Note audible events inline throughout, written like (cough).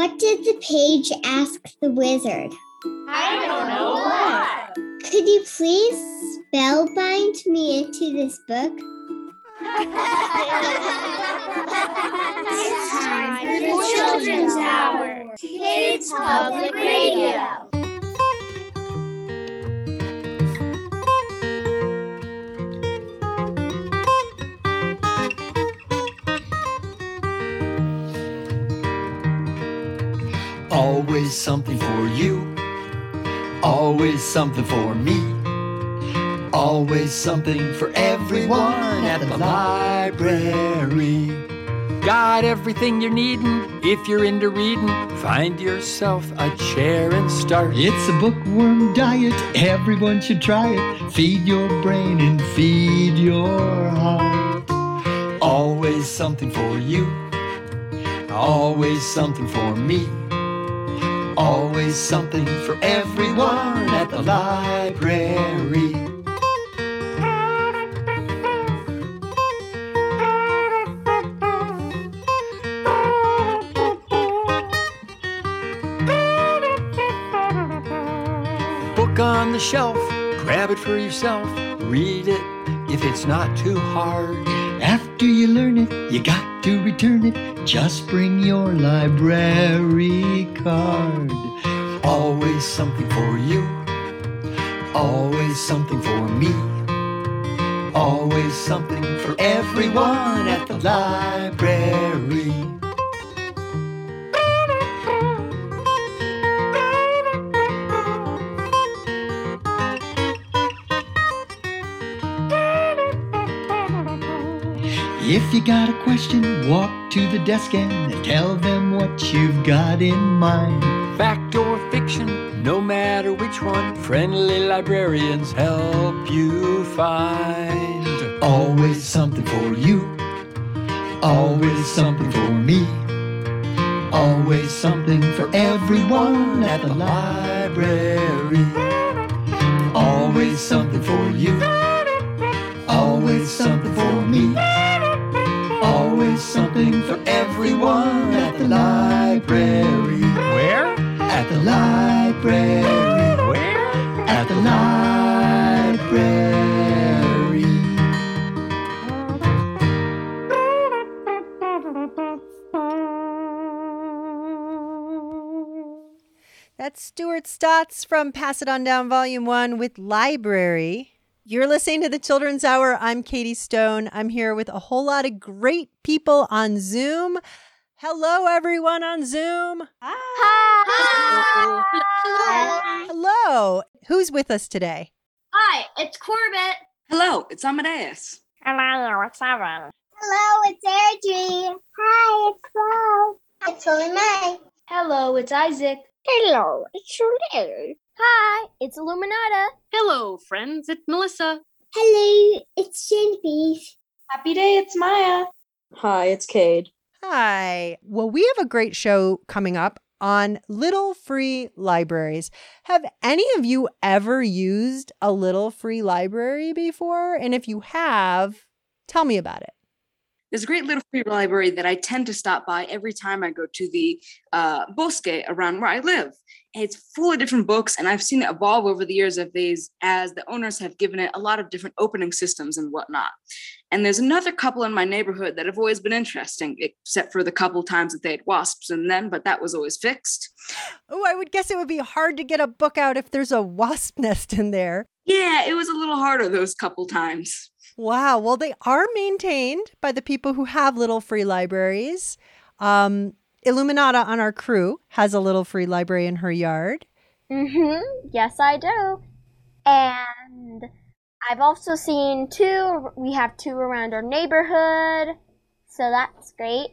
What did the page ask the wizard? I don't know what. Could you please spellbind me into this book? (laughs) It's time for the Children's Hour. Kids Public Radio. Always something for you, always something for me, always something for everyone at the library. Got everything you're needing if you're into reading. Find yourself a chair and start. It's a bookworm diet, everyone should try it. Feed your brain and feed your heart. Always something for you, always something for me. Always something for everyone at the library. Book on the shelf, grab it for yourself. Read it if it's not too hard. After you learn it, you got to return it. Just bring your library card. Always something for you, always something for me, always something for everyone at the library. If you got a question, walk to the desk and tell them what you've got in mind. Fact or fiction, no matter which one, friendly librarians help you find. Always something for you, always something for me, always something for everyone at the library. Always something for you, always something for me, always something for everyone at the library. Where? At the library, Where? at the library. That's Stuart Stotts from Pass It On Down Volume 1 with Library. You're listening to the Children's Hour. I'm Katie Stone. I'm here with a whole lot of great people on Zoom. Hello, everyone on Zoom. Hi. Hello. Who's with us today? Hi, it's Corbett. Hello, it's Amadeus. Hello, it's Evan. Hello, it's Airdrie. Hi, it's Flo. It's Lily May. Hello, it's Isaac. Hello, it's Julie. Hi, it's Illuminata. Hello, friends. It's Melissa. Hello, it's Genevieve. Happy day, it's Maya. Hi, it's Cade. Hi. Well, we have a great show coming up on little free libraries. Have any of you ever used a little free library before? And if you have, tell me about it. There's a great little free library that I tend to stop by every time I go to the uh, Bosque around where I live. It's full of different books, and I've seen it evolve over the years of these as the owners have given it a lot of different opening systems and whatnot. And there's another couple in my neighborhood that have always been interesting, except for the couple times that they had wasps in them, but that was always fixed. Oh, I would guess it would be hard to get a book out if there's a wasp (laughs) nest in there. Yeah, it was a little harder those couple times. Wow. Well, they are maintained by the people who have little free libraries. Um, Illuminata on our crew has a little free library in her yard. Mm-hmm. Yes, I do. And I've also seen two. We have two around our neighborhood, so that's great.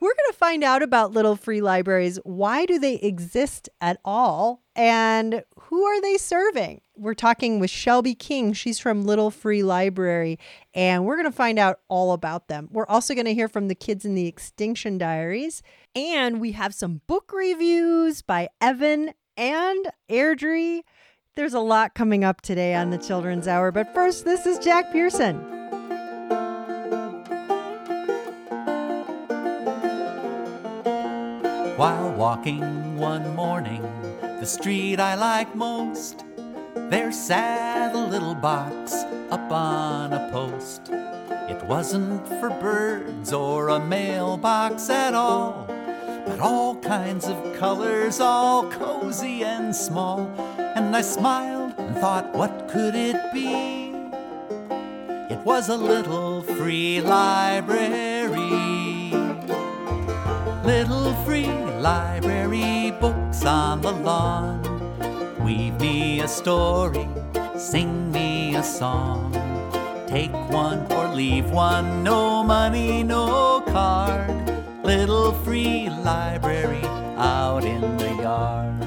We're going to find out about little free libraries. Why do they exist at all? And who are they serving? We're talking with Shelby King. She's from Little Free Library, and we're going to find out all about them. We're also going to hear from the kids in the Extinction Diaries, and we have some book reviews by Evan and Airdrie. There's a lot coming up today on the Children's Hour, but first, this is Jack Pearson. While walking one morning, the street I like most, there sat a little box up on a post. It wasn't for birds or a mailbox at all, but all kinds of colors, all cozy and small. And I smiled and thought, what could it be? It was a little free library. Little free library books on the lawn. Weave me a story, sing me a song. Take one or leave one, no money, no card. Little free library out in the yard.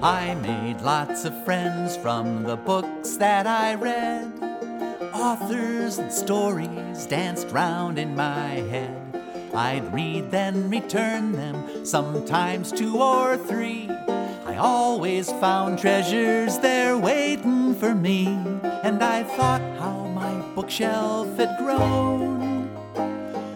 I made lots of friends from the books that I read. Authors and stories danced round in my head. I'd read, then return them, sometimes two or three. I always found treasures there waiting for me. And I thought how bookshelf had grown.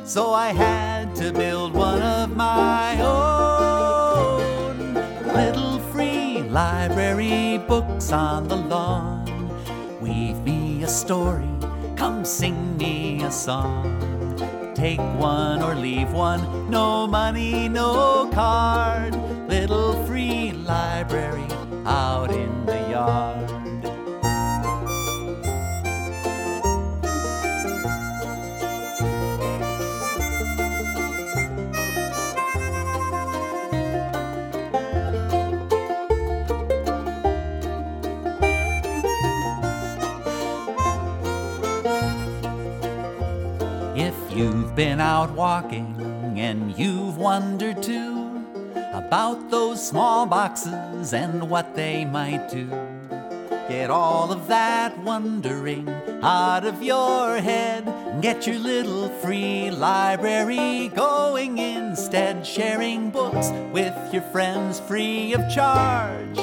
So I had to build one of my own. Little free library books on the lawn. Weave me a story, come sing me a song. Take one or leave one, no money, no card. Little free library out in the yard. Been out walking and you've wondered too about those small boxes and what they might do, get all of that wondering out of your head. And Get your little free library going instead, sharing books with your friends free of charge.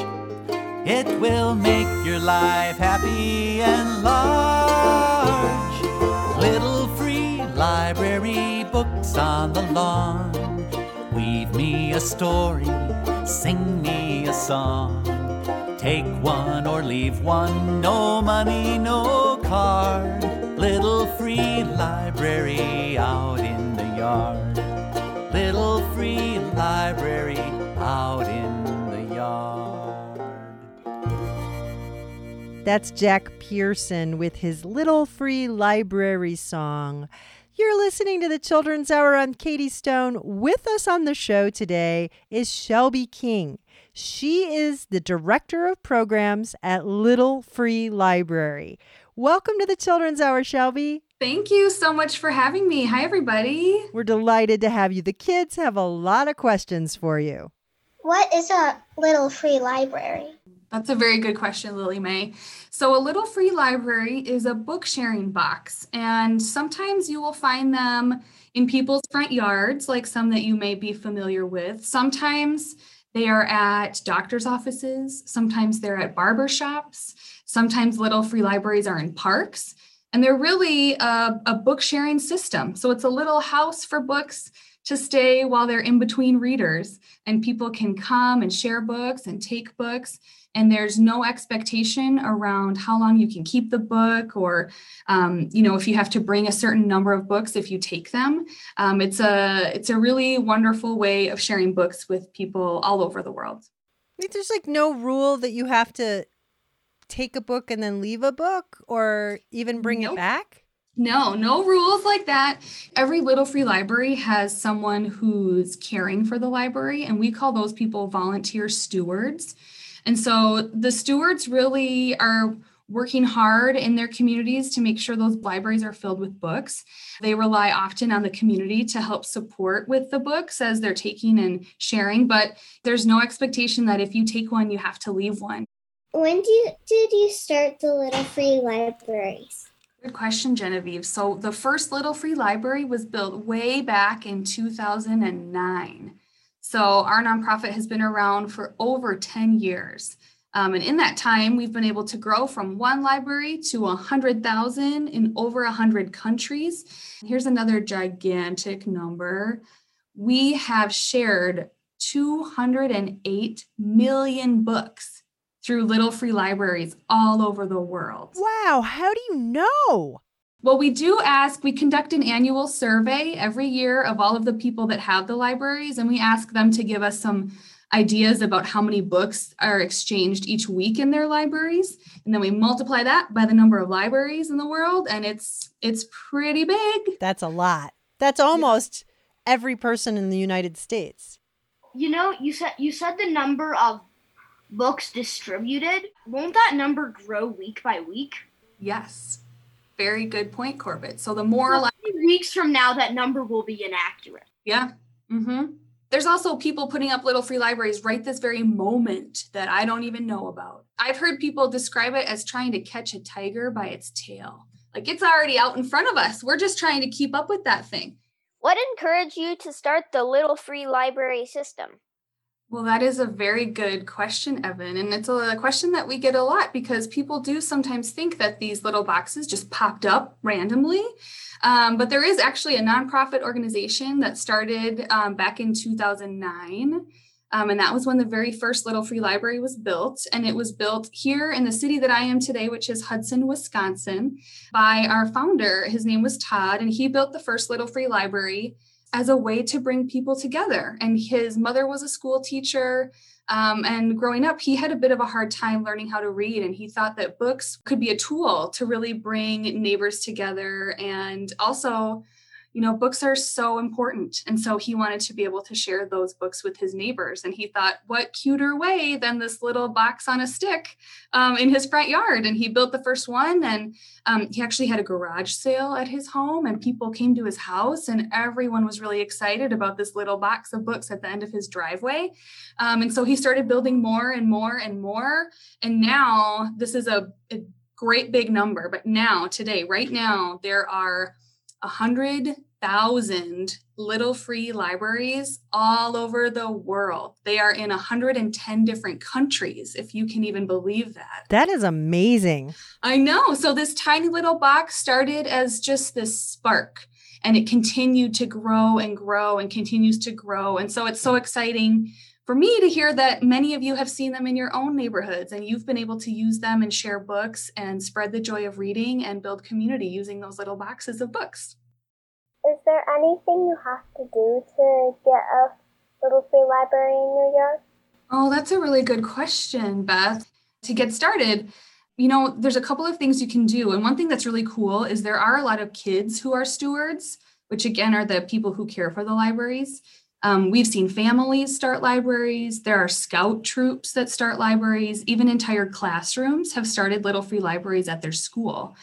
It will make your life happy and large. Little library books on the lawn. Weave me a story, sing me a song. Take one or leave one, no money, no card. Little free library out in the yard. Little free library out in the yard. That's Jack Pearson with his Little Free Library song. You're listening to the Children's Hour on Katie Stone. With us on the show today is Shelby King. She is the Director of Programs at Little Free Library. Welcome to the Children's Hour, Shelby. Thank you so much for having me. Hi, everybody. We're delighted to have you. The kids have a lot of questions for you. What is a little free library? That's a very good question, Lily Mae. So, a little free library is a book sharing box, and sometimes you will find them in people's front yards, like some that you may be familiar with. Sometimes they are at doctor's offices, sometimes they're at barber shops, sometimes little free libraries are in parks, and they're really a, a book sharing system. So, it's a little house for books to stay while they're in between readers, and people can come and share books and take books and there's no expectation around how long you can keep the book or um, you know if you have to bring a certain number of books if you take them um, it's a it's a really wonderful way of sharing books with people all over the world there's like no rule that you have to take a book and then leave a book or even bring Nope. it back No, no rules like that. Every Little Free Library has someone who's caring for the library, and we call those people volunteer stewards. And so the stewards really are working hard in their communities to make sure those libraries are filled with books. They rely often on the community to help support with the books as they're taking and sharing, but there's no expectation that if you take one, you have to leave one. When do you, did you start the little free libraries? Good question, Genevieve. So the first Little Free Library was built way back in 2009. So our nonprofit has been around for over 10 years. Um, and in that time, we've been able to grow from one library to 100,000 in over 100 countries. Here's another gigantic number. We have shared 208 million books through little free libraries all over the world. Wow, how do you know? Well, we do ask, we conduct an annual survey every year of all of the people that have the libraries, and we ask them to give us some ideas about how many books are exchanged each week in their libraries. And then we multiply that by the number of libraries in the world and it's it's pretty big. That's a lot. That's almost every person in the united states. You know you said you said the number of books distributed. Won't that number grow week by week? Yes very good point corbett so the more like weeks from now that number will be inaccurate yeah mm-hmm there's also people putting up little free libraries right this very moment that I don't even know about. I've heard people describe it as trying to catch a tiger by its tail. Like it's already out in front of us. We're just trying to keep up with that thing. What encouraged you to start the Little Free Library system? Well, that is a very good question, Evan. And it's a question that we get a lot because people do sometimes think that these little boxes just popped up randomly. Um, but there is actually a nonprofit organization that started um, back in 2009. Um, and that was when the very first Little Free Library was built. And it was built here in the city that I am today, which is Hudson, Wisconsin, by our founder. His name was Todd, and he built the first Little Free Library as a way to bring people together. And his mother was a school teacher. Um, and growing up, he had a bit of a hard time learning how to read. And he thought that books could be a tool to really bring neighbors together and also you know, books are so important. And so he wanted to be able to share those books with his neighbors. And he thought, what cuter way than this little box on a stick um, in his front yard? And he built the first one. And um, he actually had a garage sale at his home, and people came to his house, and everyone was really excited about this little box of books at the end of his driveway. Um, and so he started building more and more and more. And now this is a, a great big number. But now, today, right now, there are 100,000 little free libraries all over the world. They are in 110 different countries, if you can even believe that. That is amazing. I know. So, this tiny little box started as just this spark and it continued to grow and grow and continues to grow. And so, it's so exciting for me to hear that many of you have seen them in your own neighborhoods and you've been able to use them and share books and spread the joy of reading and build community using those little boxes of books. Is there anything you have to do to get a little free library in your yard? Oh, that's a really good question, Beth. To get started, you know, there's a couple of things you can do. And one thing that's really cool is there are a lot of kids who are stewards, which again are the people who care for the libraries. Um, we've seen families start libraries. There are scout troops that start libraries. Even entire classrooms have started little free libraries at their school.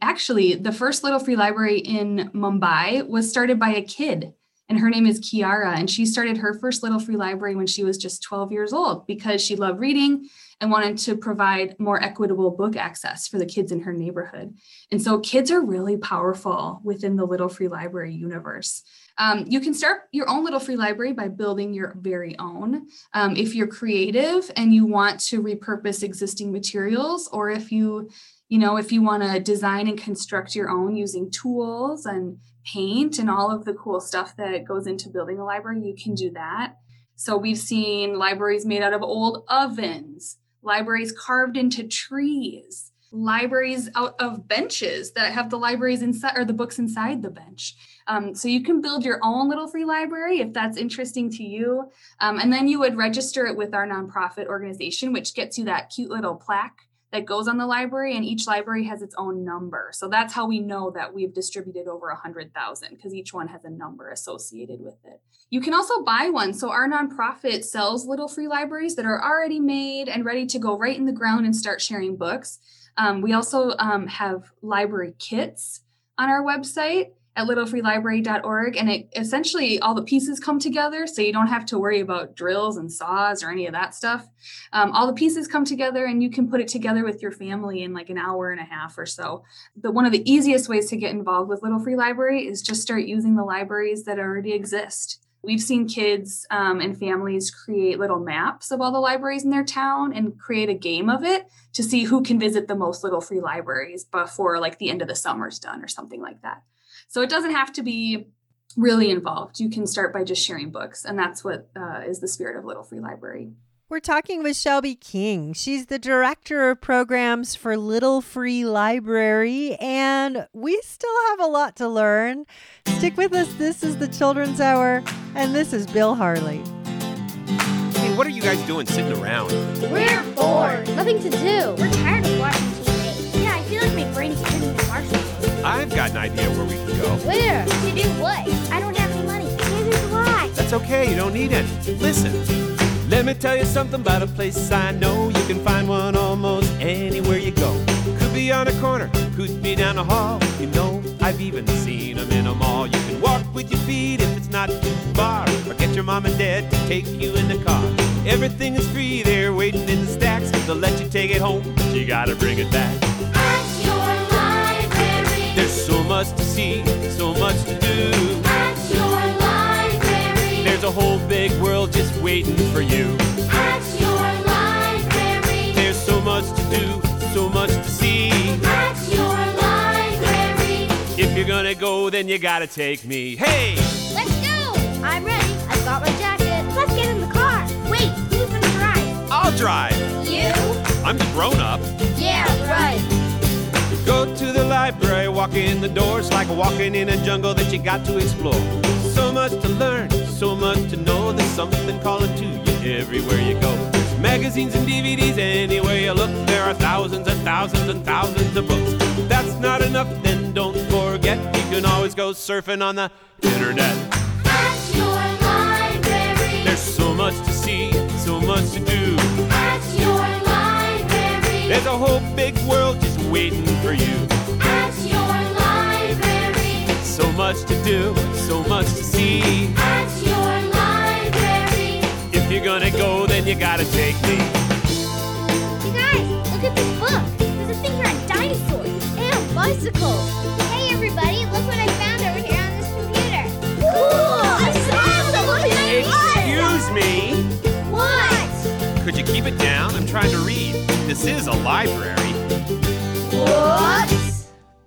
Actually, the first little free library in Mumbai was started by a kid, and her name is Kiara. And she started her first little free library when she was just 12 years old because she loved reading and wanted to provide more equitable book access for the kids in her neighborhood. And so kids are really powerful within the Little Free Library universe. Um, you can start your own little free library by building your very own. Um, if you're creative and you want to repurpose existing materials, or if you, you know, if you want to design and construct your own using tools and paint and all of the cool stuff that goes into building a library, you can do that. So we've seen libraries made out of old ovens, libraries carved into trees, libraries out of benches that have the libraries inside or the books inside the bench. Um, so you can build your own little free library if that's interesting to you. Um, and then you would register it with our nonprofit organization, which gets you that cute little plaque that goes on the library and each library has its own number. So that's how we know that we've distributed over 100,000 because each one has a number associated with it. You can also buy one. So our nonprofit sells little free libraries that are already made and ready to go right in the ground and start sharing books. Um, we also um, have library kits on our website at littlefreelibrary.org and it essentially all the pieces come together so you don't have to worry about drills and saws or any of that stuff. Um, all the pieces come together and you can put it together with your family in like an hour and a half or so. The one of the easiest ways to get involved with little free library is just start using the libraries that already exist. We've seen kids um, and families create little maps of all the libraries in their town and create a game of it to see who can visit the most little free libraries before like the end of the summer's done or something like that. So it doesn't have to be really involved. You can start by just sharing books, and that's what uh, is the spirit of Little Free Library. We're talking with Shelby King. She's the director of programs for Little Free Library, and we still have a lot to learn. Stick with us. This is the Children's Hour, and this is Bill Harley. Hey, what are you guys doing sitting around? We're bored. Nothing to do. We're tired of watching TV. Yeah, I feel like my brain I've got an idea where we can go. Where? To do what? I don't have any money. Neither do I. That's okay, you don't need any. Listen. Let me tell you something about a place I know. You can find one almost anywhere you go. Could be on a corner, could be down a hall. You know, I've even seen them in a mall. You can walk with your feet if it's not too far, or get your mom and dad to take you in the car. Everything is free there, waiting in the stacks. They'll let you take it home, but you gotta bring it back. Much to see, so much to do. At your library. There's a whole big world just waiting for you. At your library. There's so much to do, so much to see. At your library. If you're gonna go, then you gotta take me. Hey! Let's go. I'm ready. I've got my jacket. Let's get in the car. Wait, who's gonna drive? I'll drive. You? I'm the grown up. Yeah, right. Go to the library, walk in the doors like walking in a jungle that you got to explore. So much to learn, so much to know. There's something calling to you everywhere you go. There's magazines and DVDs anywhere you look. There are thousands and thousands and thousands of books. If that's not enough, then don't forget you can always go surfing on the internet. At your library. There's so much to see, so much to do. At your library. There's a whole big world just waiting for you. At your library. So much to do, so much to see. At your library. If you're gonna go, then you gotta take me. You guys, look at this book. There's a thing here on dinosaurs and bicycles. Hey, everybody, look what I found over here on this computer. Cool! I saw something! Excuse me. What? Could you keep it down? I'm trying to read. This is a library. What?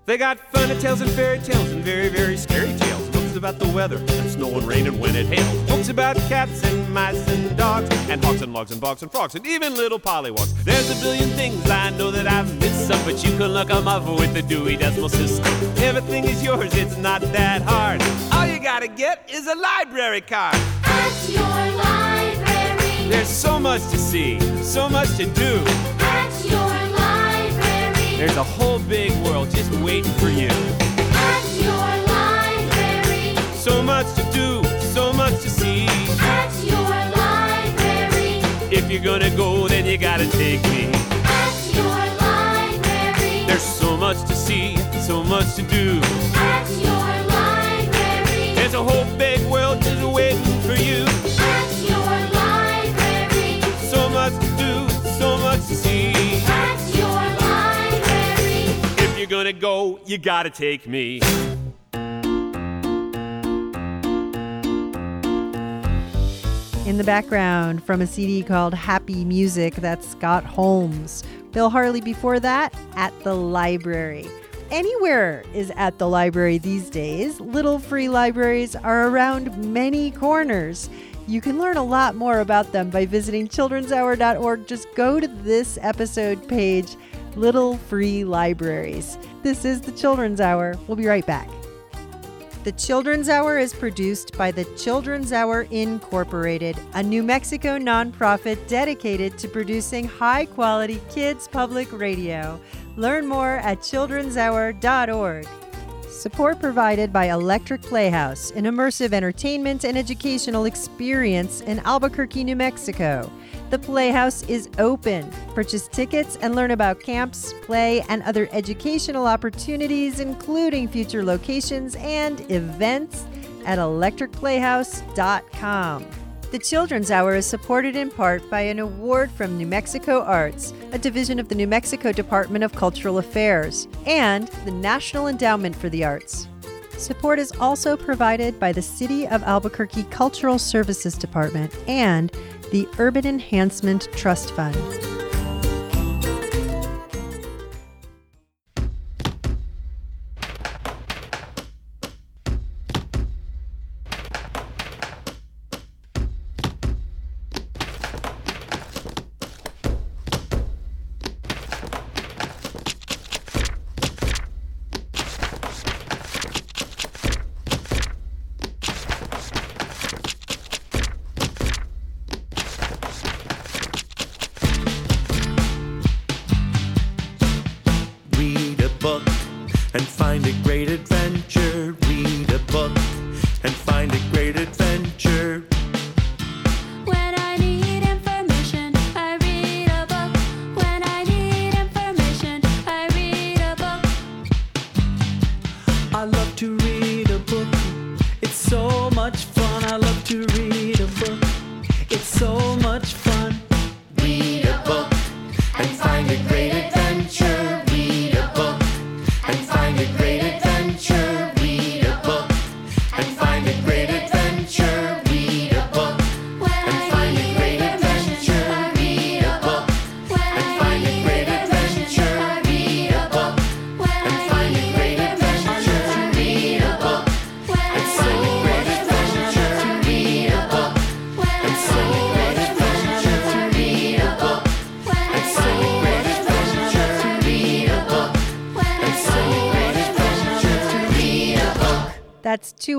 They got funny tales and fairy tales and very, very scary tales. Books about the weather and snow and rain and when it hails. Books about cats and mice and dogs and hawks and logs and bogs and frogs and even little pollywogs. There's a billion things I know that I've missed some, but you can look 'em up with the Dewey Decimal System. Everything is yours, it's not that hard. All you gotta get is a library card. At your library. There's so much to see, so much to do. At your. There's a whole big world just waiting for you. At your library. So much to do, so much to see. At your library. If you're gonna go, then you gotta take me. At your library. There's so much to see, so much to do. At your library. There's a whole big world just waiting go, you gotta take me. In the background, from a CD called Happy Music, that's Scott Holmes. Bill Harley before that, At the Library. Anywhere is at the library these days. Little free libraries are around many corners. You can learn a lot more about them by visiting childrenshour.org. Just go to this episode page, Little Free Libraries. This is the Children's Hour. We'll be right back. The Children's Hour is produced by the Children's Hour Incorporated, a New Mexico nonprofit dedicated to producing high quality kids public radio. Learn more at childrenshour.org. Support provided by Electric Playhouse, an immersive entertainment and educational experience in Albuquerque, New Mexico. The Playhouse is open. Purchase tickets and learn about camps, play, and other educational opportunities, including future locations and events at electricplayhouse.com. The Children's Hour is supported in part by an award from New Mexico Arts, a division of the New Mexico Department of Cultural Affairs, and the National Endowment for the Arts. Support is also provided by the City of Albuquerque Cultural Services Department and the Urban Enhancement Trust Fund.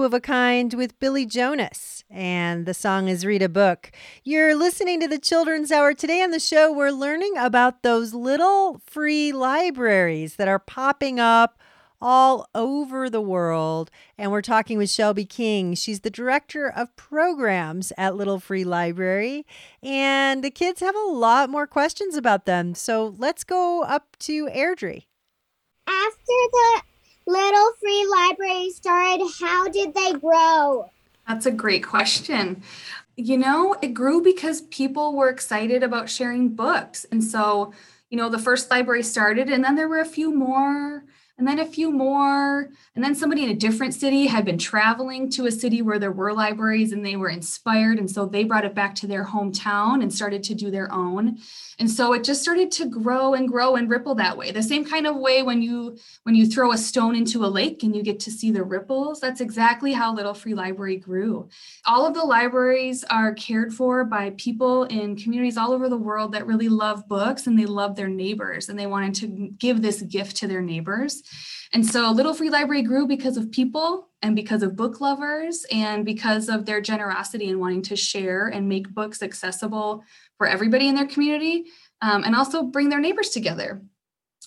Of a Kind with Billy Jonas. And the song is Read a Book. You're listening to the Children's Hour. Today on the show, we're learning about those little free libraries that are popping up all over the world. And we're talking with Shelby King. She's the director of programs at Little Free Library. And the kids have a lot more questions about them. So let's go up to Airdrie. After the Little Free Library started, how did they grow? That's a great question. You know, it grew because people were excited about sharing books. And so, you know, the first library started, and then there were a few more, and then a few more. And then somebody in a different city had been traveling to a city where there were libraries and they were inspired. And so they brought it back to their hometown and started to do their own. And so it just started to grow and grow and ripple that way. The same kind of way when you when you throw a stone into a lake and you get to see the ripples, that's exactly how Little Free Library grew. All of the libraries are cared for by people in communities all over the world that really love books and they love their neighbors and they wanted to give this gift to their neighbors. And so Little Free Library grew because of people and because of book lovers and because of their generosity and wanting to share and make books accessible for everybody in their community um, and also bring their neighbors together.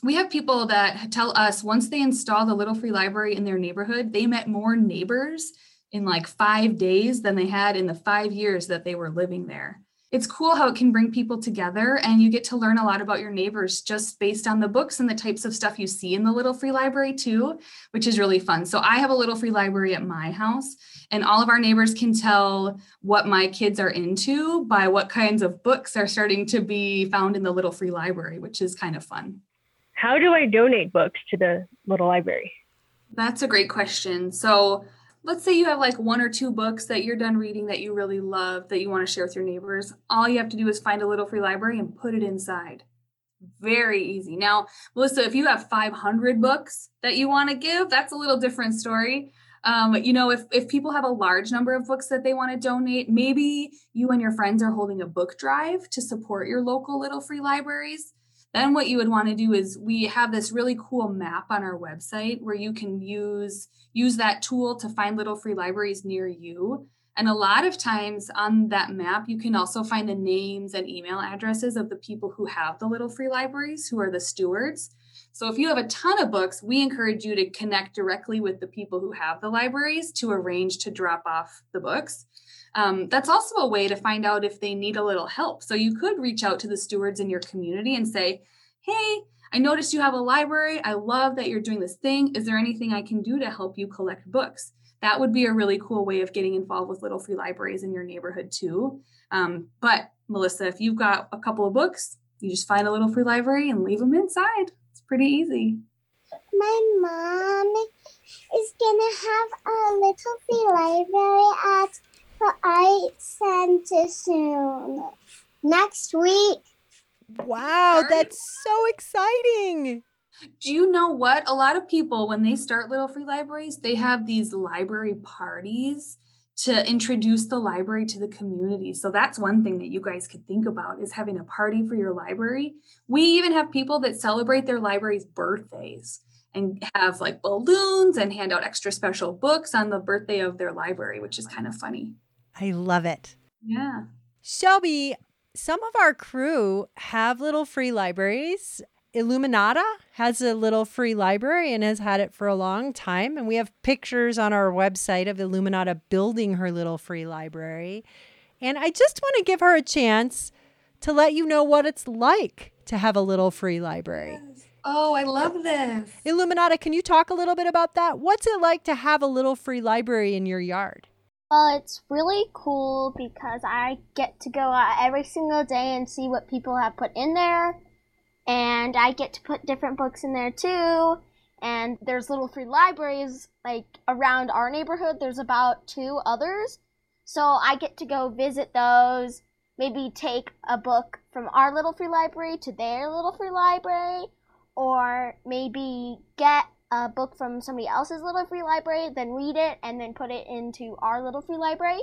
We have people that tell us once they install the Little Free Library in their neighborhood, they met more neighbors in like five days than they had in the five years that they were living there it's cool how it can bring people together and you get to learn a lot about your neighbors just based on the books and the types of stuff you see in the little free library too which is really fun. So i have a little free library at my house and all of our neighbors can tell what my kids are into by what kinds of books are starting to be found in the little free library which is kind of fun. How do i donate books to the little library? That's a great question. So let's say you have like one or two books that you're done reading that you really love that you want to share with your neighbors. All you have to do is find a little free library and put it inside. Very easy. Now, Melissa, if you have 500 books that you want to give, that's a little different story. Um, you know, if, if people have a large number of books that they want to donate, maybe you and your friends are holding a book drive to support your local little free libraries then what you would want to do is we have this really cool map on our website where you can use use that tool to find little free libraries near you. And a lot of times on that map you can also find the names and email addresses of the people who have the little free libraries who are the stewards. So if you have a ton of books we encourage you to connect directly with the people who have the libraries to arrange to drop off the books um, that's also a way to find out if they need a little help. So you could reach out to the stewards in your community and say, Hey, I noticed you have a library. I love that you're doing this thing. Is there anything I can do to help you collect books? That would be a really cool way of getting involved with little free libraries in your neighborhood, too. Um, but, Melissa, if you've got a couple of books, you just find a little free library and leave them inside. It's pretty easy. My mom, is gonna have a little free library at the Art Center soon. Next week. Wow, that's so exciting. Do you know what? A lot of people, when they start little free libraries, they have these library parties to introduce the library to the community. So that's one thing that you guys could think about is having a party for your library. We even have people that celebrate their library's birthdays and have like balloons and hand out extra special books on the birthday of their library, which is kind of funny. I love it. Yeah. Shelby, some of our crew have little free libraries. Illuminata has a little free library and has had it for a long time. And we have pictures on our website of Illuminata building her little free library. And I just want to give her a chance to let you know what it's like to have a little free library. Oh, I love this. Illuminata, can you talk a little bit about that? What's it like to have a little free library in your yard? Well, it's really cool because I get to go out every single day and see what people have put in there. And I get to put different books in there too. And there's little free libraries like around our neighborhood. There's about two others. So I get to go visit those, maybe take a book from our little free library to their little free library, or maybe get a book from somebody else's little free library, then read it, and then put it into our little free library.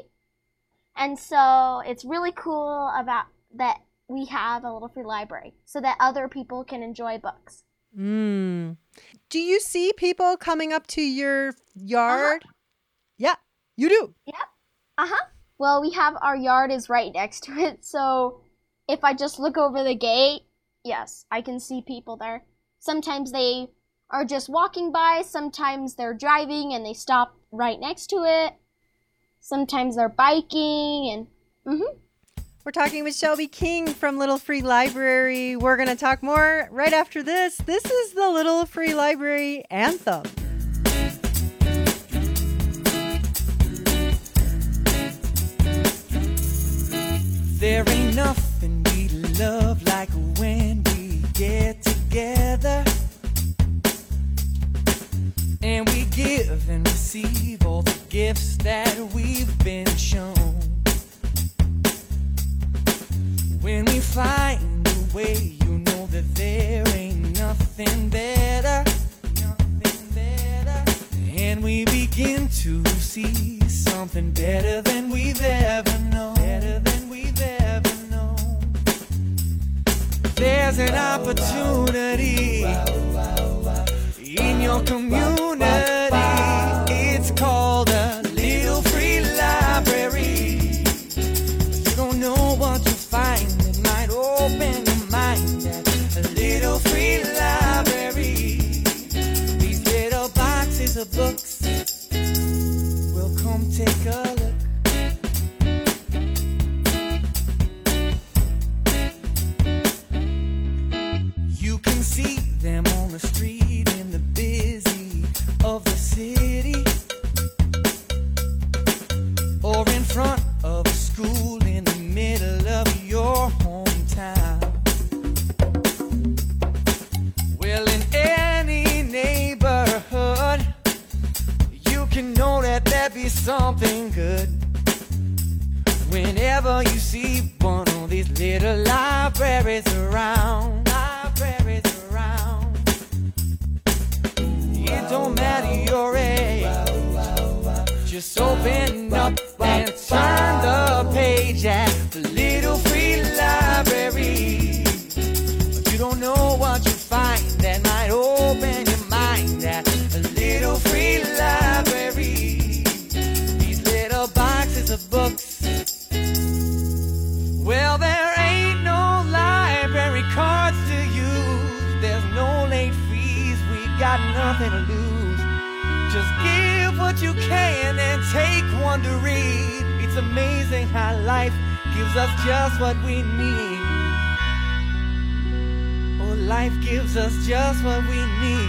And so it's really cool about that we have a little free library so that other people can enjoy books. Mm. Do you see people coming up to your yard? Yeah, you do. Yep. Uh huh. Well, we have our yard is right next to it, so if I just look over the gate, yes, I can see people there. Sometimes they are just walking by, sometimes they're driving and they stop right next to it. Sometimes they're biking and mhm. We're talking with Shelby King from Little Free Library. We're going to talk more right after this. This is the Little Free Library anthem. There ain't nothing we love gives us just what we need. Oh, life gives us just what we need.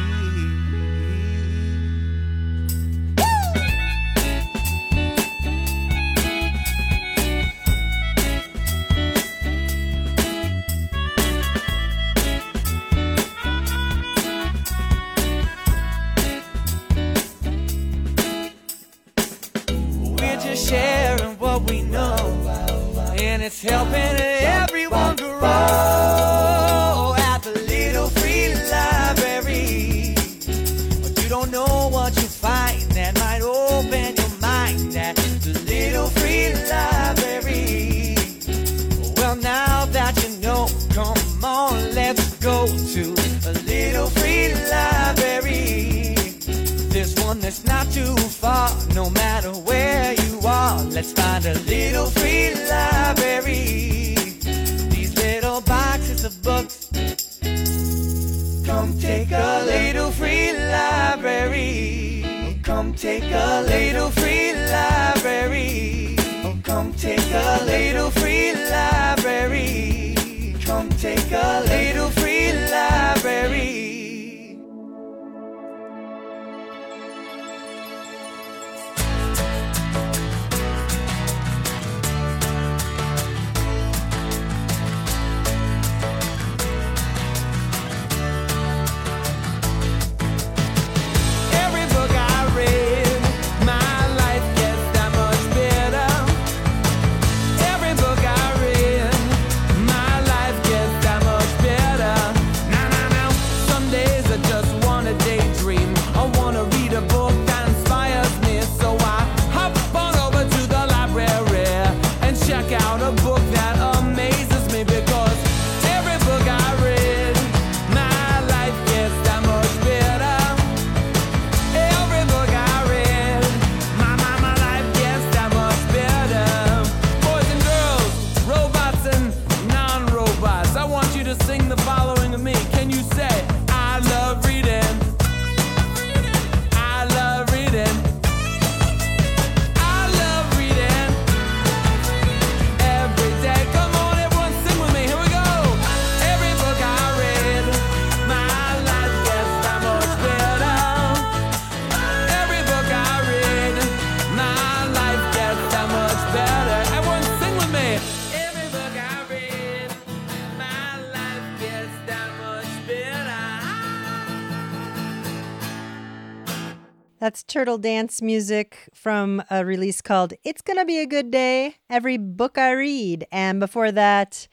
Turtle Dance music from a release called It's Gonna Be a Good Day Every Book I Read. And before that,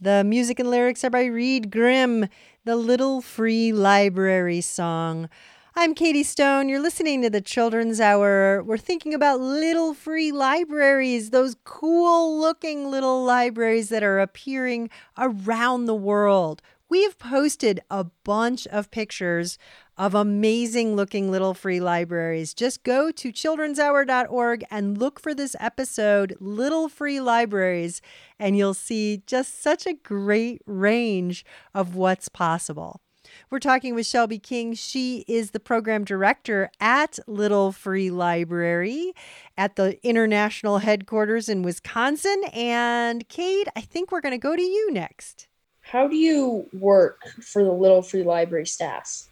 the music and lyrics are by Reed Grimm, the Little Free Library song. I'm Katie Stone. You're listening to the Children's Hour. We're thinking about little free libraries, those cool looking little libraries that are appearing around the world. We've posted a bunch of pictures of amazing looking little free libraries. Just go to childrenshour.org and look for this episode, Little Free Libraries, and you'll see just such a great range of what's possible. We're talking with Shelby King. She is the program director at Little Free Library at the international headquarters in Wisconsin. And Kate, I think we're going to go to you next. How do you work for the Little Free Library staffs?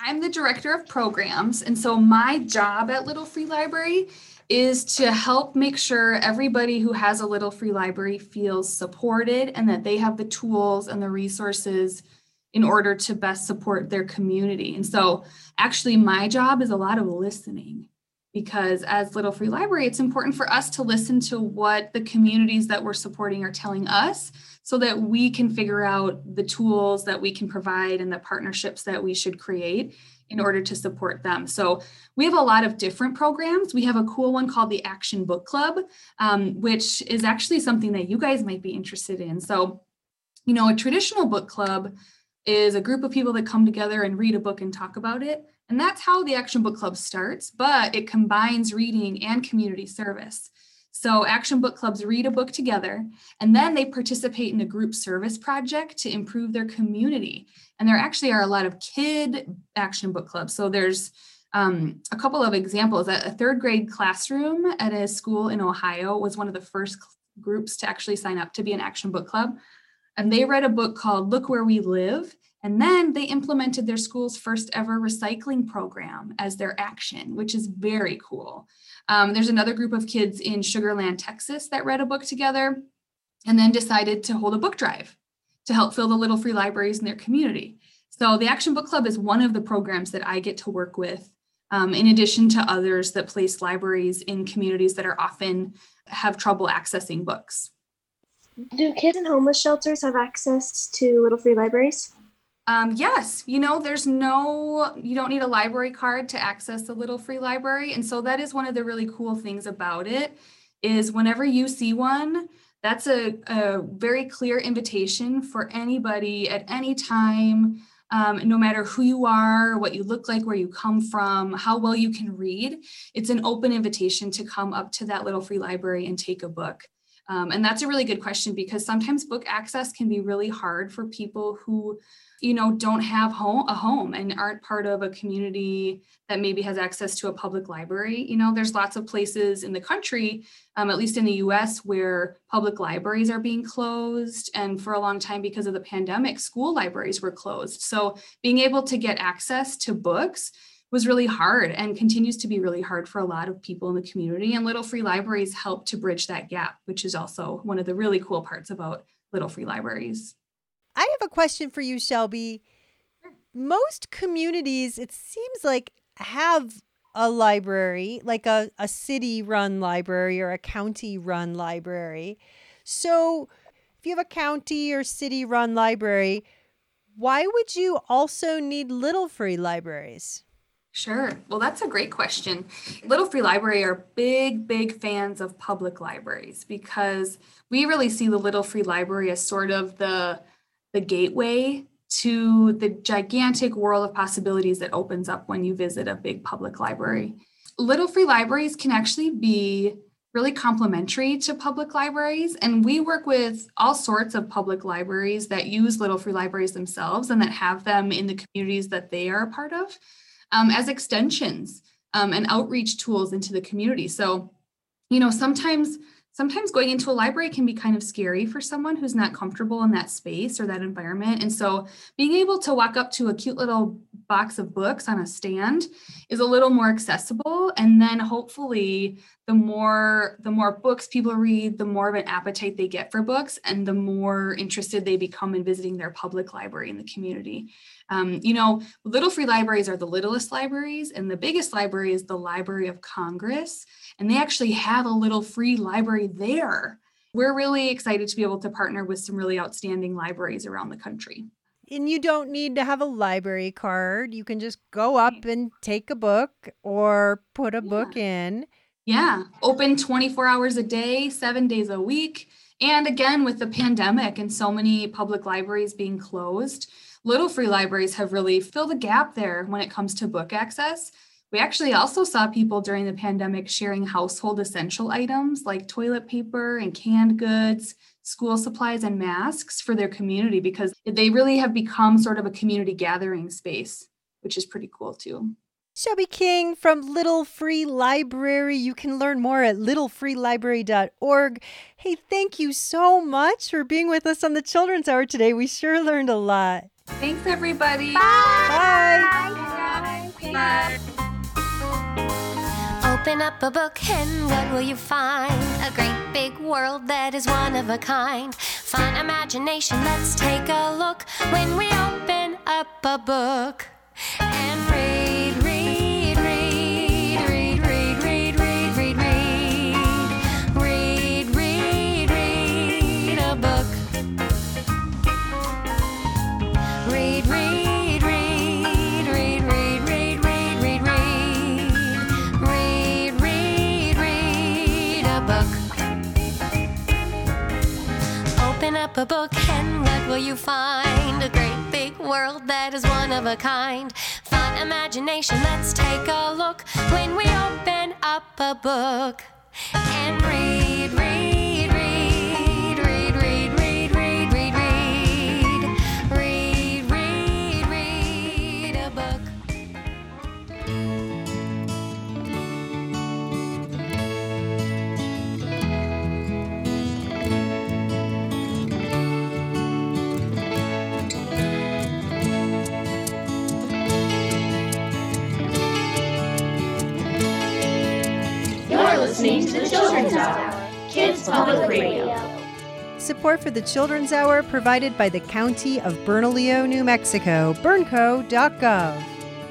I'm the director of programs. And so my job at Little Free Library is to help make sure everybody who has a Little Free Library feels supported and that they have the tools and the resources in order to best support their community. And so actually my job is a lot of listening because as Little Free Library, it's important for us to listen to what the communities that we're supporting are telling us so that we can figure out the tools that we can provide and the partnerships that we should create in order to support them. So we have a lot of different programs. We have a cool one called the Action Book Club, um, which is actually something that you guys might be interested in. So, you know, a traditional book club is a group of people that come together and read a book and talk about it. And that's how the Action Book Club starts, but it combines reading and community service. So, Action Book Clubs read a book together and then they participate in a group service project to improve their community. And there actually are a lot of kid Action Book Clubs. So, there's um, a couple of examples. A third grade classroom at a school in Ohio was one of the first groups to actually sign up to be an Action Book Club. And they read a book called Look Where We Live. And then they implemented their school's first ever recycling program as their action, which is very cool. Um, there's another group of kids in Sugarland, Texas that read a book together and then decided to hold a book drive to help fill the little free libraries in their community. So the Action Book Club is one of the programs that I get to work with um, in addition to others that place libraries in communities that are often have trouble accessing books. Do kids in homeless shelters have access to Little Free Libraries? Um, yes, you know, there's no, you don't need a library card to access the Little Free Library. And so that is one of the really cool things about it is whenever you see one, that's a, a very clear invitation for anybody at any time, um, no matter who you are, what you look like, where you come from, how well you can read. It's an open invitation to come up to that Little Free Library and take a book. Um, and that's a really good question because sometimes book access can be really hard for people who you know don't have home a home and aren't part of a community that maybe has access to a public library you know there's lots of places in the country um, at least in the us where public libraries are being closed. And for a long time because of the pandemic school libraries were closed. So being able to get access to books was really hard and continues to be really hard for a lot of people in the community. And little free libraries help to bridge that gap which is also one of the really cool parts about little free libraries I have a question for you, Shelby. Most communities, it seems like, have a library, like a, a city run library or a county run library. So, if you have a county or city run library, why would you also need little free libraries? Sure. Well, that's a great question. Little Free Library are big, big fans of public libraries because we really see the Little Free Library as sort of the the gateway to the gigantic world of possibilities that opens up when you visit a big public library. Little free libraries can actually be really complementary to public libraries. And we work with all sorts of public libraries that use Little Free Libraries themselves and that have them in the communities that they are a part of um, as extensions um, and outreach tools into the community. So, you know, sometimes sometimes going into a library can be kind of scary for someone who's not comfortable in that space or that environment. And so being able to walk up to a cute little box of books on a stand is a little more accessible and then hopefully the more the more books people read the more of an appetite they get for books and the more interested they become in visiting their public library in the community. Um, you know little free libraries are the littlest libraries and the biggest library is the library of congress. And they actually have a little free library there. We're really excited to be able to partner with some really outstanding libraries around the country. And you don't need to have a library card. You can just go up and take a book or put a book in. Yeah, open 24 hours a day, seven days a week. And again, with the pandemic and so many public libraries being closed, little free libraries have really filled a gap there when it comes to book access. We actually also saw people during the pandemic sharing household essential items like toilet paper and canned goods, school supplies, and masks for their community because they really have become sort of a community gathering space, which is pretty cool too. Shelby King from Little Free Library. You can learn more at littlefreelibrary.org. Hey, thank you so much for being with us on the Children's Hour today. We sure learned a lot. Thanks, everybody. Bye. Bye. Open up a book and what will you find? A great big world that is one of a kind. Fun imagination, let's take a look when we open up a book and a book and what will you find? A great big world that is one of a kind. Fun imagination, let's take a look when we open up a book and read, read, read, listening to the Children's Hour, Kids Public Radio. Support for the Children's Hour provided by the County of Bernalillo, New Mexico, bernco.gov.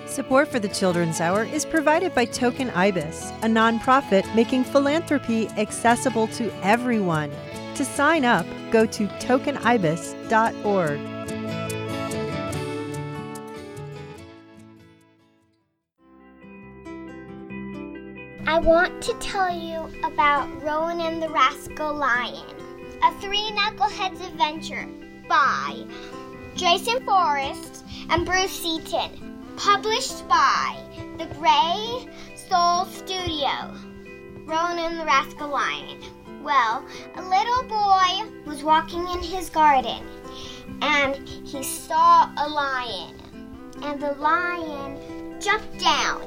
Support for the Children's Hour is provided by Token Ibis, a nonprofit making philanthropy accessible to everyone. To sign up, go to tokenibis.org. I want to tell you about Rowan and the Rascal Lion, a Three Knuckleheads adventure by Jason Forrest and Bruce Seaton, published by the Gray Soul Studio. Rowan and the Rascal Lion. Well, a little boy was walking in his garden and he saw a lion. And the lion jumped down.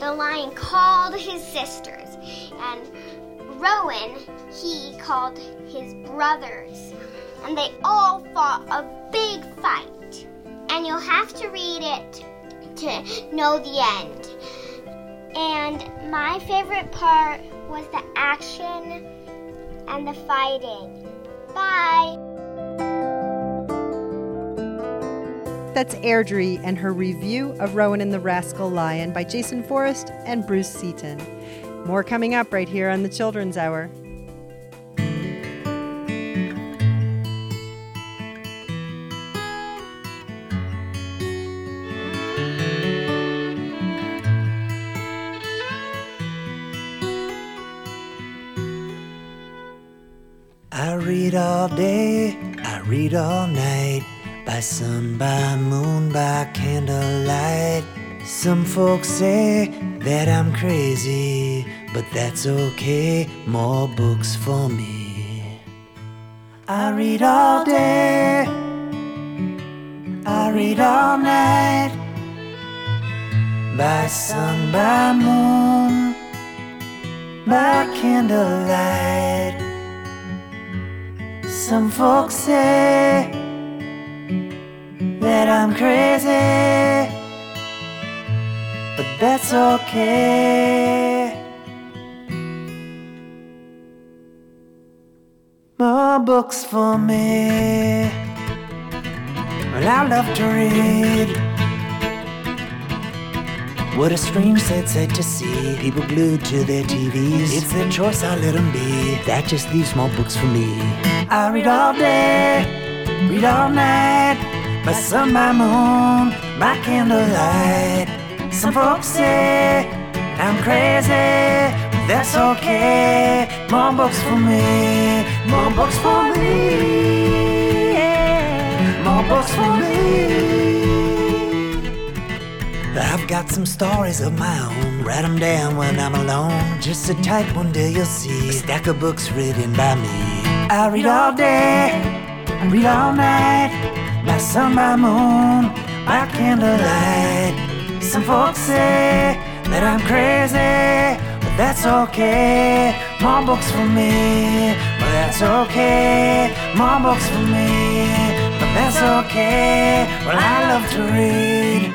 The lion called his sisters, and Rowan, he called his brothers. And they all fought a big fight. And you'll have to read it to know the end. And my favorite part was the action and the fighting. Bye. That's Airdrie and her review of Rowan and the Rascal Lion by Jason Forrest and Bruce Seaton. More coming up right here on the Children's Hour. I read all day, I read all night. By sun, by moon, by candlelight. Some folks say that I'm crazy, but that's okay. More books for me. I read all day, I read all night. By sun, by moon, by candlelight. Some folks say that I'm crazy, but that's okay. More books for me. Well, I love to read. What a strange sad sight to see. People glued to their TVs. It's their choice, I let them be. That just leaves more books for me. I read all day, read all night. By sun, by moon, by candlelight. Some folks say I'm crazy, that's okay. More books for me, more books for me. More books for me. I've got some stories of my own. Write 'em down when I'm alone. Just sit tight, one day you'll see a stack of books written by me. I read all day, I read all night. Sun, by moon, by candlelight. Some folks say that I'm crazy, but that's okay. More books for me, but that's okay. More books for me, but that's okay. Well, I love to read.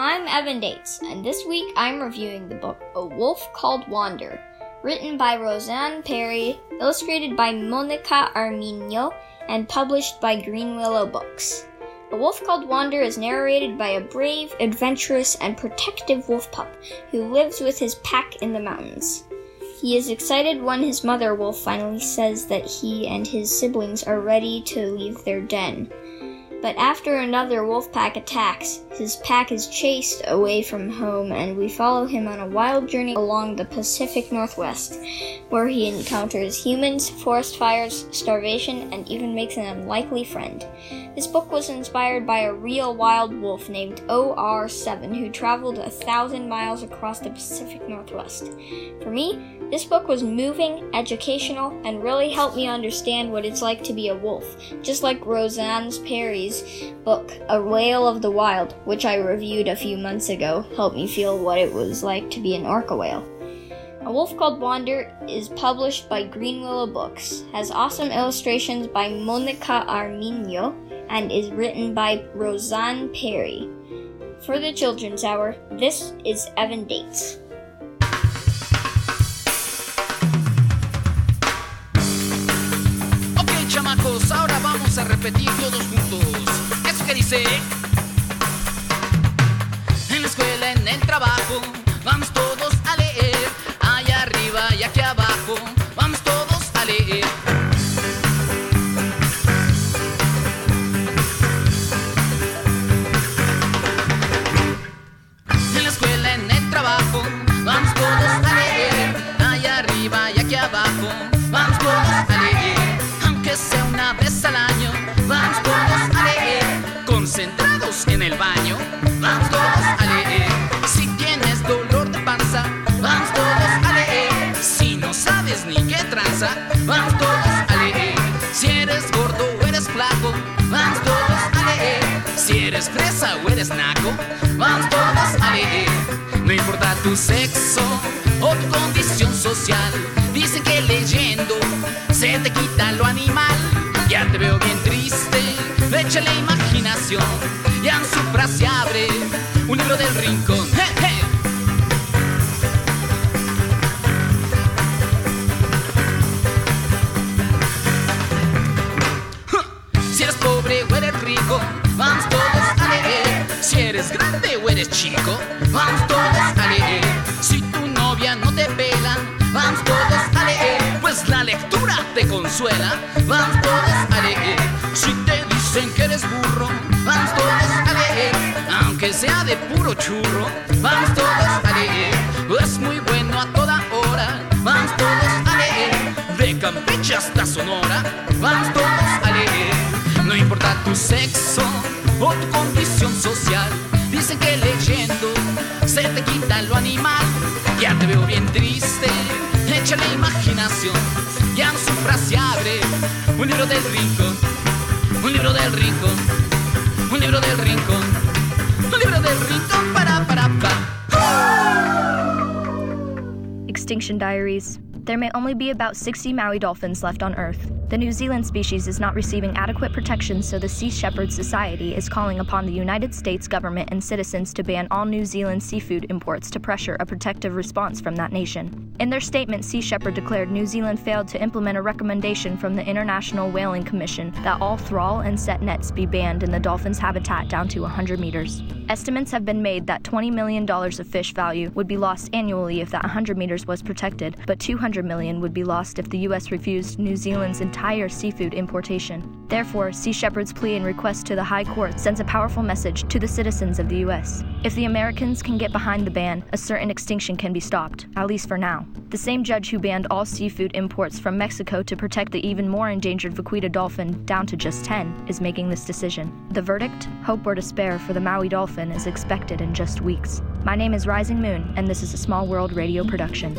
I'm Evan Dates, and this week I'm reviewing the book A Wolf Called Wander, written by Rosanne Parry, illustrated by Monica Armiño, and published by Greenwillow Books. A Wolf Called Wander is narrated by a brave, adventurous, and protective wolf pup who lives with his pack in the mountains. He is excited when his mother wolf finally says that he and his siblings are ready to leave their den. But after another wolf pack attacks, his pack is chased away from home, and we follow him on a wild journey along the Pacific Northwest, where he encounters humans, forest fires, starvation, and even makes an unlikely friend. This book was inspired by a real wild wolf named OR7 who traveled a thousand miles across the Pacific Northwest. For me, this book was moving, educational, and really helped me understand what it's like to be a wolf, just like Rosanne Parry's book, A Whale of the Wild, which I reviewed a few months ago, helped me feel what it was like to be an orca whale. A Wolf Called Wander is published by Greenwillow Books, has awesome illustrations by Monica Armiño, and is written by Rosanne Parry. For the Children's Hour, this is Evan Dates. Chamacos, ahora vamos a repetir todos juntos. Eso que dice. En la escuela, en el trabajo, vamos todos tranza, vamos todos a leer. Si eres gordo o eres flaco, vamos todos a leer. Si eres fresa o eres naco, vamos todos a leer. No importa tu sexo o tu condición social, dicen que leyendo se te quita lo animal. Ya te veo bien triste, échale imaginación. Y en su frase abre un libro del rincón. Eres grande o eres chico, vamos todos a leer. Si tu novia no te pela, vamos todos a leer. Pues la lectura te consuela, vamos todos a leer. Si te dicen que eres burro, vamos todos a leer. Aunque sea de puro churro, vamos todos a leer. Es muy bueno a toda hora, vamos todos a leer. De Campeche hasta Sonora, vamos todos a leer. No importa tu sexo o tu condición social, dicen que leyendo se te quita lo animal. Ya te veo bien triste, échale imaginación. Ya en su frase abre un libro del rincón, un libro del rincón, un libro del rincón, un libro del rincón para para pa. Extinction Diaries. There may only be about 60 Maui dolphins left on Earth. The New Zealand species is not receiving adequate protection, so the Sea Shepherd Society is calling upon the United States government and citizens to ban all New Zealand seafood imports to pressure a protective response from that nation. In their statement, Sea Shepherd declared New Zealand failed to implement a recommendation from the International Whaling Commission that all trawl and set nets be banned in the dolphin's habitat down to 100 meters. Estimates have been made that $20 million of fish value would be lost annually if that 100 meters was protected, but 200 million would be lost if the U.S. refused New Zealand's entire seafood importation. Therefore, Sea Shepherd's plea and request to the High Court sends a powerful message to the citizens of the U.S. If the Americans can get behind the ban, a certain extinction can be stopped, at least for now. The same judge who banned all seafood imports from Mexico to protect the even more endangered vaquita dolphin down to just 10 is making this decision. The verdict, hope or despair for the Maui dolphin, is expected in just weeks. My name is Rising Moon, and this is a Small World radio production.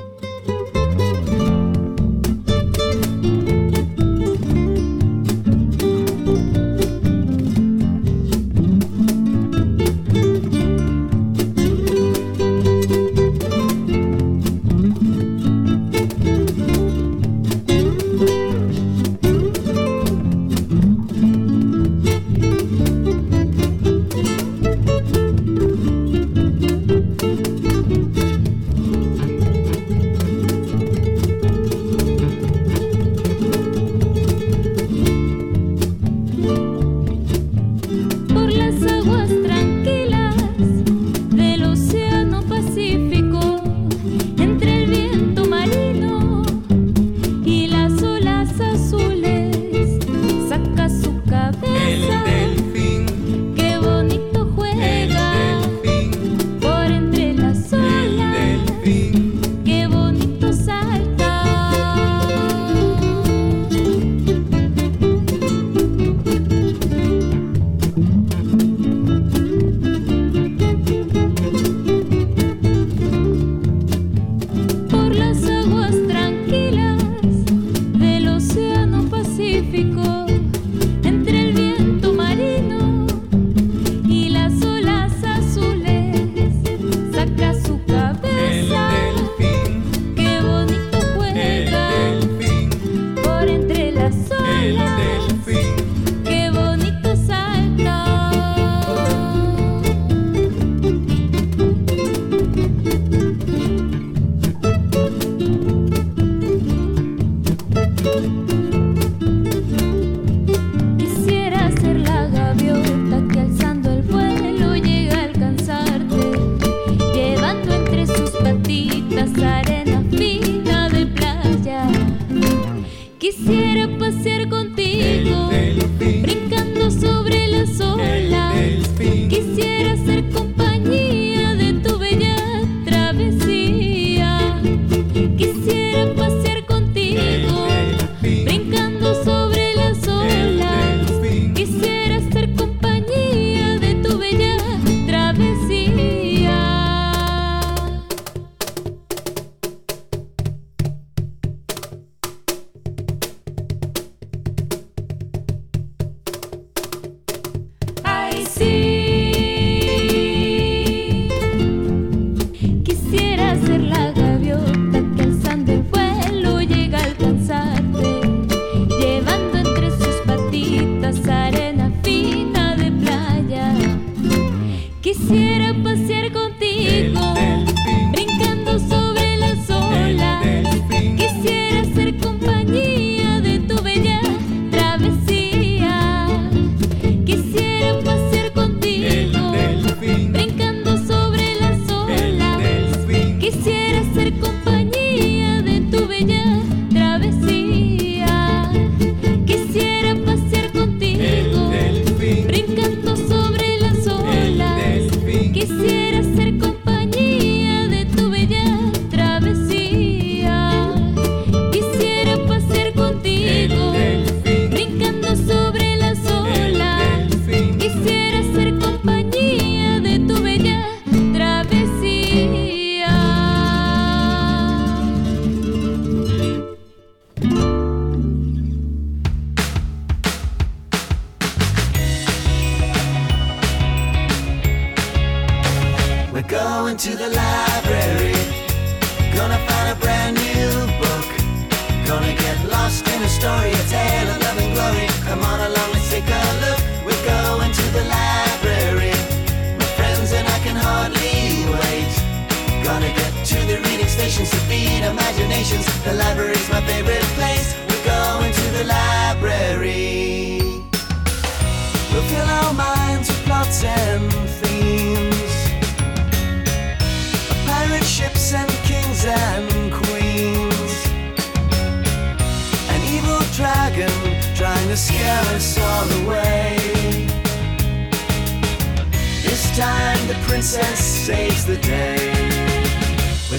quisiera pasear.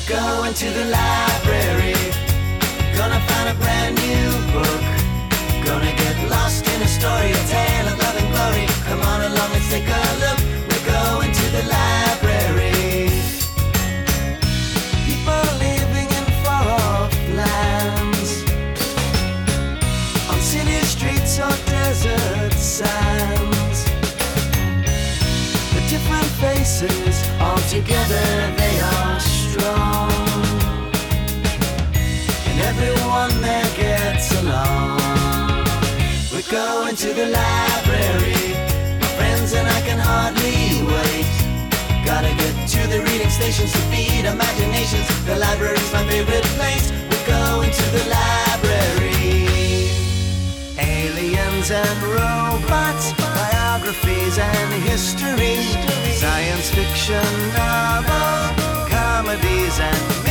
Going to the library. Gonna find a brand new book. Gonna get lost in a story, a tale of love and glory. Come on along, let's take a look. We're going to the library. People living in far off lands. On city streets or desert sands. The different faces, all together they are strong. Going to the library. My friends and I can hardly wait. Gotta get to the reading stations to feed imaginations. The library's my favorite place. We're going to the library. Aliens and robots, biographies and history, science fiction novel, comedies and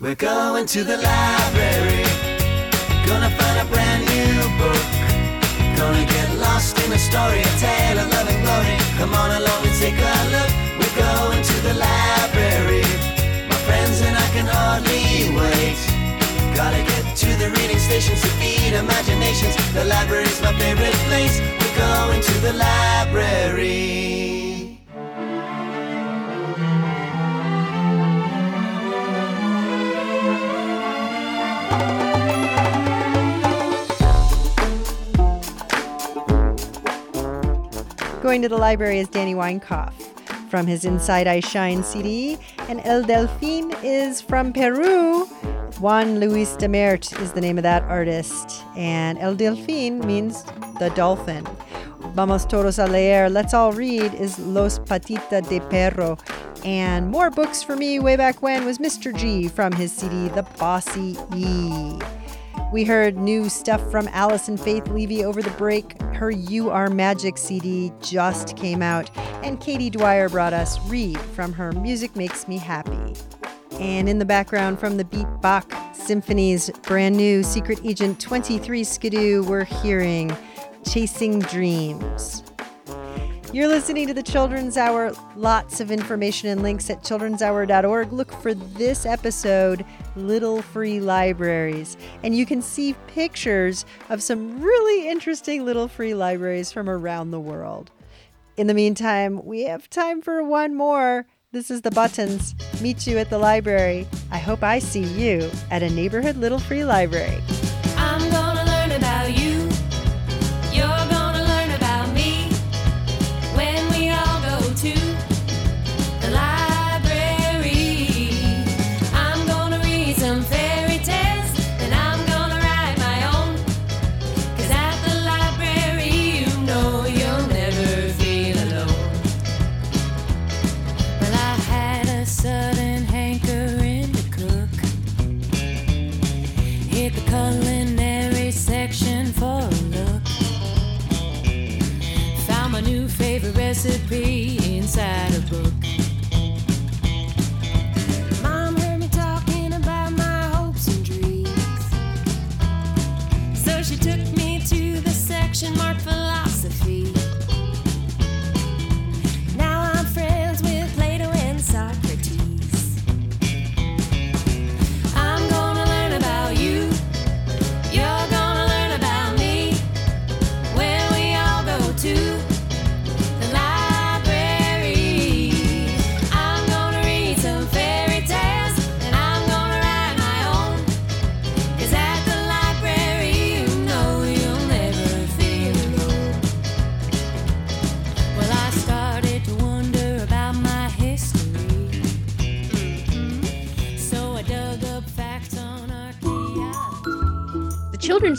We're going to the library. Gonna find a brand new book. Gonna get lost in a story, a tale of love and glory. Come on along and take a look. We're going to the library. My friends and I can hardly wait. Gotta get to the reading stations to feed imaginations. The library's my favorite place. We're going to the library. Going to the library is Danny Weinkauf from his Inside I Shine CD, and El Delfin is from Peru. Juan Luis Dammert is the name of that artist, and El Delfin means the dolphin. Vamos todos a leer, let's all read is Los Patita de Perro. And more books for me way back when was Mr. G from his CD The Bossy E. We heard new stuff from Allison Faith Levy over the break. Her You Are Magic CD just came out. And Katie Dwyer brought us Read from her Music Makes Me Happy. And in the background from the Beat Bach Symphony's brand new Secret Agent 23 skidoo, we're hearing Chasing Dreams. You're listening to the Children's Hour. Lots of information and links at childrenshour.org. Look for this episode, Little Free Libraries. And you can see pictures of some really interesting little free libraries from around the world. In the meantime, we have time for one more. This is the Buttons. Meet you at the library. I hope I see you at a neighborhood little free library. Recipe inside a book.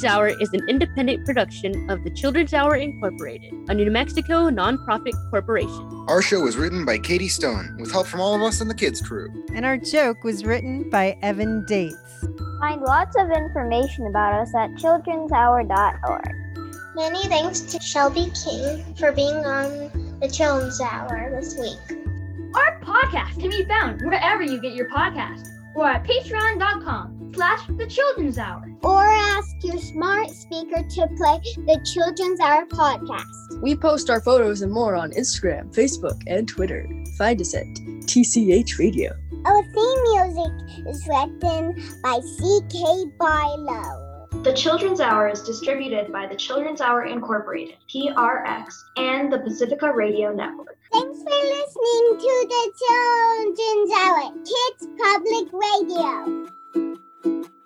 Hour is an independent production of the Children's Hour Incorporated, a New Mexico nonprofit corporation. Our show was written by Katie Stone with help from all of us on the kids crew. And our joke was written by Evan Dates. Find lots of information about us at childrenshour.org. Many thanks to Shelby King for being on the Children's Hour this week. Our podcast can be found wherever you get your podcast or at patreon.com slash the children's hour. Or ask your smart speaker to play the Children's Hour podcast. We post our photos and more on Instagram, Facebook, and Twitter. Find us at TCH Radio. Our theme music is written by C.K. Barlow. The Children's Hour is distributed by the Children's Hour Incorporated, PRX, and the Pacifica Radio Network. Thanks for listening to the Children's Hour, Kids Public Radio. Thank you.